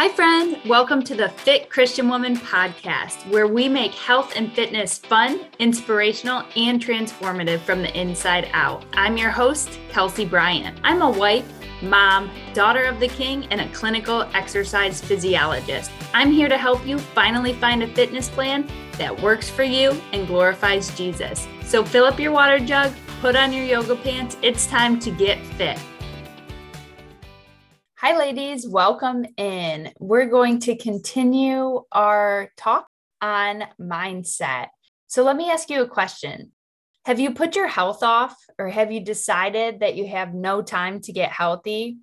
Hi, friend. Welcome to the Fit Christian Woman podcast, where we make health and fitness fun, inspirational, and transformative from the inside out. I'm your host, Kelsey Bryant. I'm a wife, mom, daughter of the king, and a clinical exercise physiologist. I'm here to help you finally find a fitness plan that works for you and glorifies Jesus. So fill up your water jug, put on your yoga pants. It's time to get fit. Hi, ladies. Welcome in. We're going to continue our talk on mindset. So, let me ask you a question Have you put your health off, or have you decided that you have no time to get healthy?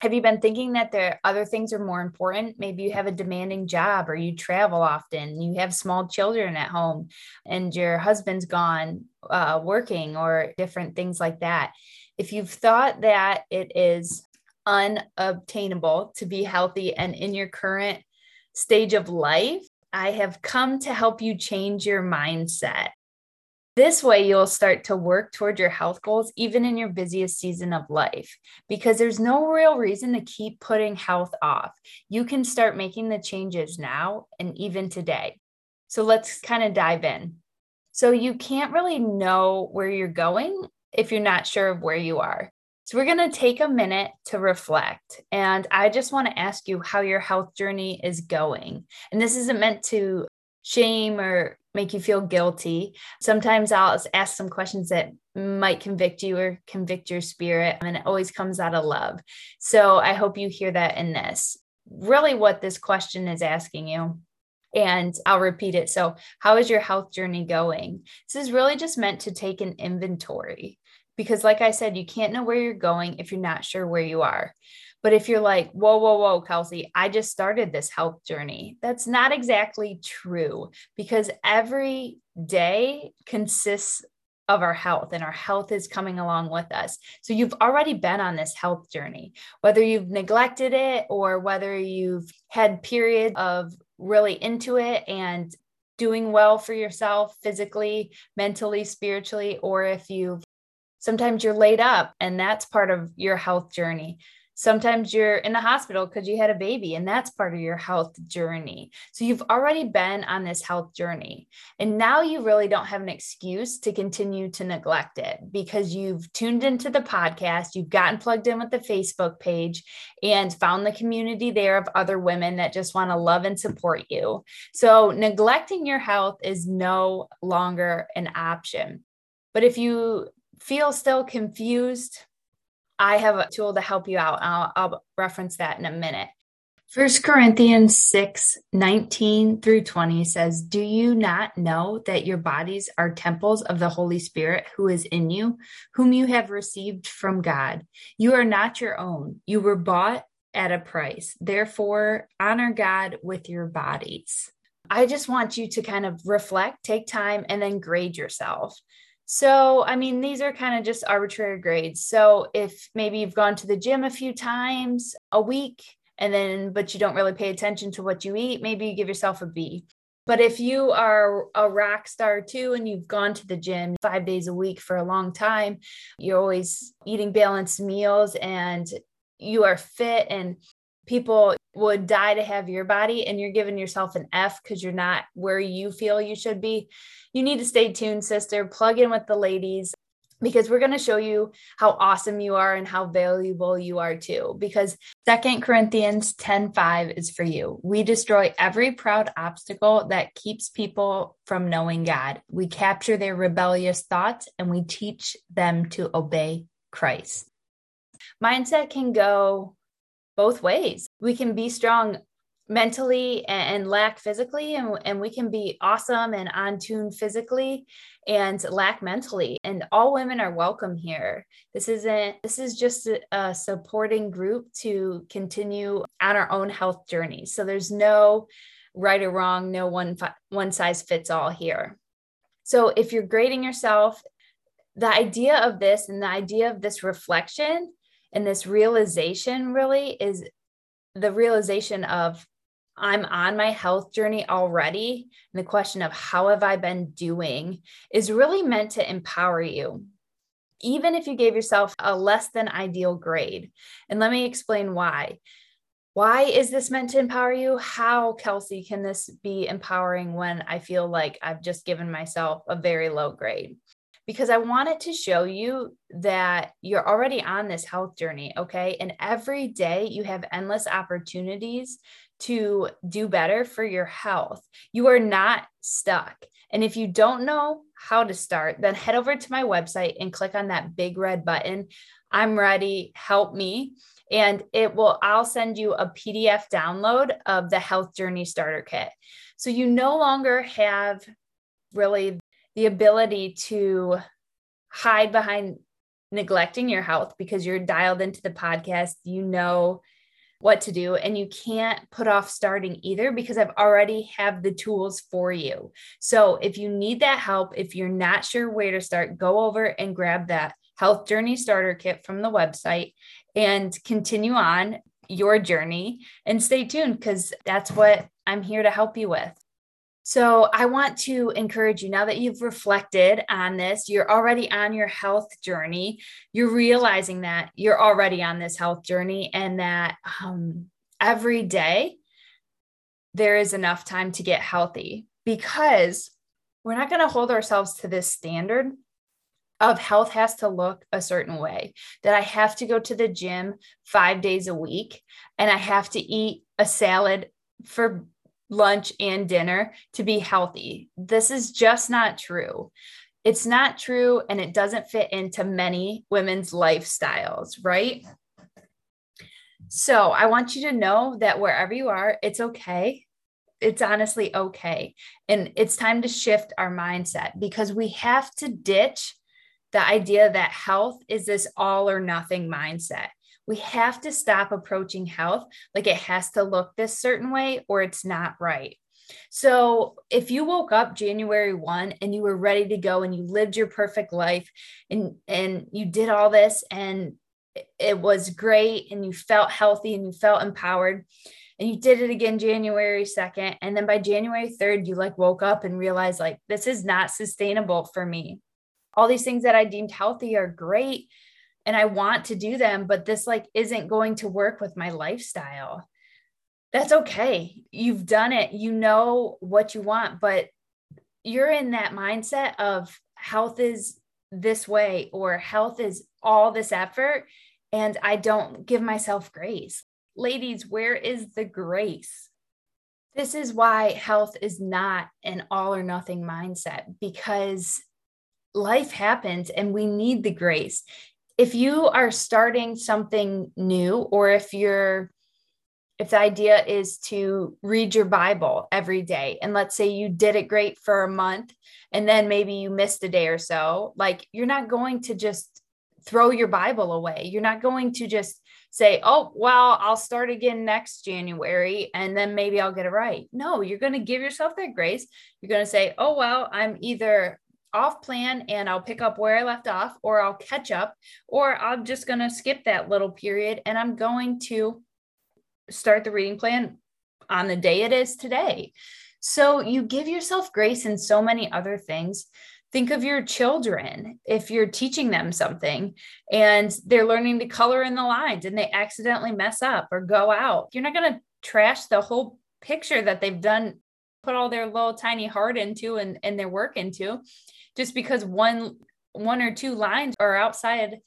Have you been thinking that there are other things are more important? Maybe you have a demanding job or you travel often, you have small children at home, and your husband's gone uh, working or different things like that. If you've thought that it is unobtainable to be healthy and in your current stage of life, I have come to help you change your mindset. This way, you'll start to work toward your health goals even in your busiest season of life because there's no real reason to keep putting health off. You can start making the changes now and even today. So, let's kind of dive in. So, you can't really know where you're going if you're not sure of where you are. So, we're going to take a minute to reflect. And I just want to ask you how your health journey is going. And this isn't meant to shame or make you feel guilty. Sometimes I'll ask some questions that might convict you or convict your spirit, and it always comes out of love. So, I hope you hear that in this. Really, what this question is asking you and I'll repeat it. So, how is your health journey going? This is really just meant to take an inventory because like i said you can't know where you're going if you're not sure where you are but if you're like whoa whoa whoa kelsey i just started this health journey that's not exactly true because every day consists of our health and our health is coming along with us. So you've already been on this health journey, whether you've neglected it or whether you've had periods of really into it and doing well for yourself physically, mentally, spiritually, or if you've Sometimes you're laid up, and that's part of your health journey. Sometimes you're in the hospital because you had a baby, and that's part of your health journey. So you've already been on this health journey. And now you really don't have an excuse to continue to neglect it because you've tuned into the podcast, you've gotten plugged in with the Facebook page, and found the community there of other women that just want to love and support you. So neglecting your health is no longer an option. But if you feel still confused, I have a tool to help you out. I'll, I'll reference that in a minute. First Corinthians 6 19 through 20 says, Do you not know that your bodies are temples of the Holy Spirit who is in you, whom you have received from God? You are not your own. You were bought at a price. Therefore, honor God with your bodies. I just want you to kind of reflect, take time, and then grade yourself. So, I mean, these are kind of just arbitrary grades. So, if maybe you've gone to the gym a few times a week and then, but you don't really pay attention to what you eat, maybe you give yourself a B. But if you are a rock star too and you've gone to the gym five days a week for a long time, you're always eating balanced meals and you are fit and people would die to have your body and you're giving yourself an F because you're not where you feel you should be, you need to stay tuned, sister. Plug in with the ladies because we're going to show you how awesome you are and how valuable you are too because Second corinthians 10 5 is for you. We destroy every proud obstacle that keeps people from knowing god. We capture their rebellious thoughts and we teach them to obey christ. Mindset can go both ways. We can be strong mentally and, lack physically, and, and we can be awesome and on tune physically and lack mentally. And all women are welcome here. This isn't, this is just a, a supporting group to continue on our own health journey. So there's no right or wrong, no one, one size fits all here. So if you're grading yourself, the idea of this and the idea of this reflection and this realization really is the realization of I'm on my health journey already. And the question of how have I been doing is really meant to empower you, even if you gave yourself a less than ideal grade. And let me explain why. why is this meant to empower you? How, Kelsey, can this be empowering when I feel like I've just given myself a very low grade? Because I wanted to show you that you're already on this health journey, okay? And every day you have endless opportunities to do better for your health. You are not stuck. And if you don't know how to start, then head over to my website and click on that big red button. I'm ready, help me and it will i'll send you a pdf download of the health journey starter kit so you no longer have really the ability to hide behind neglecting your health because you're dialed into the podcast you know what to do and you can't put off starting either because I've already have the tools for you. So if you need that help, if you're not sure where to start, go over and grab that health journey starter kit from the website and continue on your journey and stay tuned because that's what I'm here to help you with. So, I want to encourage you now that you've reflected on this, you're already on your health journey. You're realizing that you're already on this health journey and that um, every day there is enough time to get healthy because we're not going to hold ourselves to this standard of health has to look a certain way, that I have to go to the gym five days a week and I have to eat a salad for lunch and dinner to be healthy. This is just not true. It's not true and it doesn't fit into many women's lifestyles, right? So I want you to know that wherever you are, it's okay. It's honestly okay. And it's time to shift our mindset because we have to ditch the idea that health is this all or nothing mindset. We have to stop approaching health like it has to look this certain way or it's not right. So, if you woke up January 1 and you were ready to go and you lived your perfect life and and you did all this and it was great and you felt healthy and you felt empowered and you did it again January 2nd and then by January 3rd you like woke up and realized like this is not sustainable for me all these things that I deemed healthy are great and I want to do them, but this like isn't going to work with my lifestyle. That's okay. You've done it. You know what you want, but you're in that mindset of health is this way or health is all this effort and I don't give myself grace. Ladies, where is the grace? This is why health is not an all or nothing mindset because life happens and we need the grace. If you are starting something new, or if you're if the idea is to read your Bible every day, and let's say you did it great for a month, and then maybe you missed a day or so, like you're not going to just throw your Bible away. You're not going to just say, oh, well, I'll start again next January and then maybe I'll get it right. No, you're going to give yourself that grace. You're going to say, oh, well, I'm either off plan and I'll pick up where I left off, or I'll catch up, or I'm just going to skip that little period and I'm going to start the reading plan on the day it is today. So you give yourself grace in so many other things. Think of your children. If you're teaching them something and they're learning to color in the lines and they accidentally mess up or go out, you're not going to trash the whole picture that they've done put all their little tiny heart into and, and their work into just because one one or two lines are outside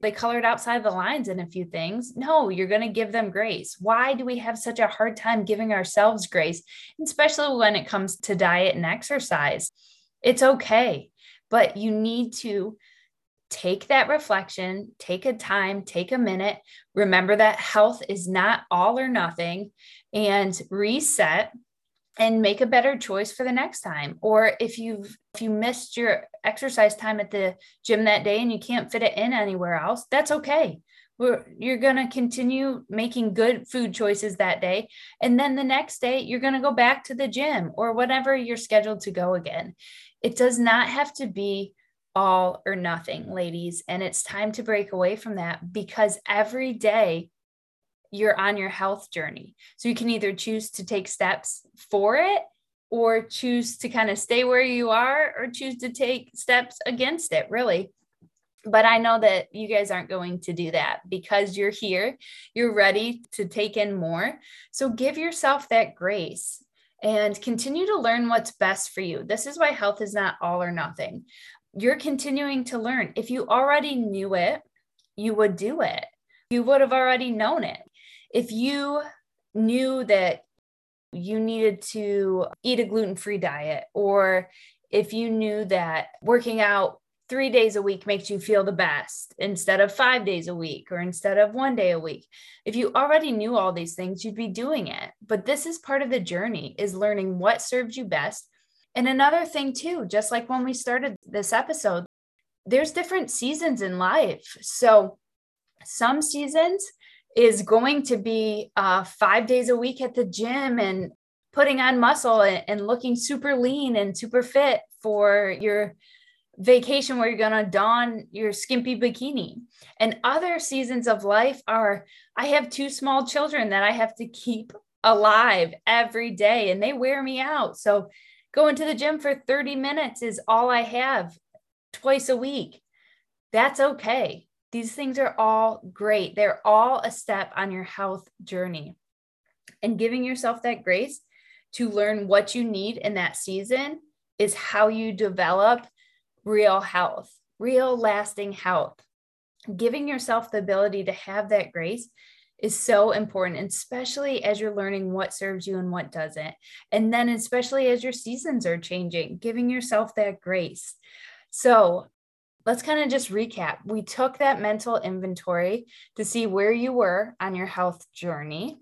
they colored outside the lines in a few things. No, you're going to give them grace. Why do we have such a hard time giving ourselves grace, especially when it comes to diet and exercise? It's okay, but you need to take that reflection, take a time, take a minute. Remember that health is not all or nothing and reset and make a better choice for the next time. Or if you've if you missed your exercise time at the gym that day and you can't fit it in anywhere else that's okay. We're, you're going to continue making good food choices that day. And then the next day you're going to go back to the gym or whatever you're scheduled to go again. It does not have to be all or nothing ladies. And it's time to break away from that because every day you're on your health journey. So you can either choose to take steps for it or choose to kind of stay where you are or choose to take steps against it, really. But I know that you guys aren't going to do that because you're here, you're ready to take in more. So give yourself that grace and continue to learn what's best for you. This is why health is not all or nothing. You're continuing to learn. If you already knew it, you would do it. You would have already known it. If you knew that you needed to eat a gluten free diet, or if you knew that working out three days a week makes you feel the best instead of five days a week or instead of one day a week. If you already knew all these things, you'd be doing it. But this is part of the journey is learning what serves you best. And another thing too, just like when we started this episode, there's different seasons in life. So some seasons is going to be uh, five days a week at the gym and putting on muscle and, and looking super lean and super fit for your vacation where you're going to don your skimpy bikini. And other seasons of life are I have two small children that I have to keep alive every day and they wear me out. So going to the gym for 30 minutes is all I have twice a week. That's okay. These things are all great. They're all a step on your health journey. And giving yourself that grace to learn what you need in that season is how you develop real health, real lasting health. Giving yourself the ability to have that grace is so important, especially as you're learning what serves you and what doesn't. And then, especially as your seasons are changing, giving yourself that grace. So, let's kind of just recap. We took that mental inventory to see where you were on your health journey.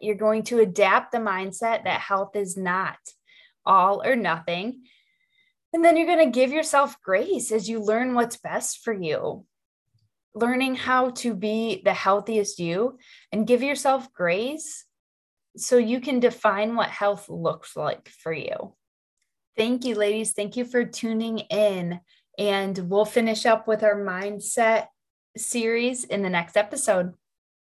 You're going to adapt the mindset that health is not all or nothing. And then you're going to give yourself grace as you learn what's best for you. Learning how to be the healthiest you and give yourself grace so you can define what health looks like for you. Thank you, ladies. Thank you for tuning in. And we'll finish up with our mindset series in the next episode.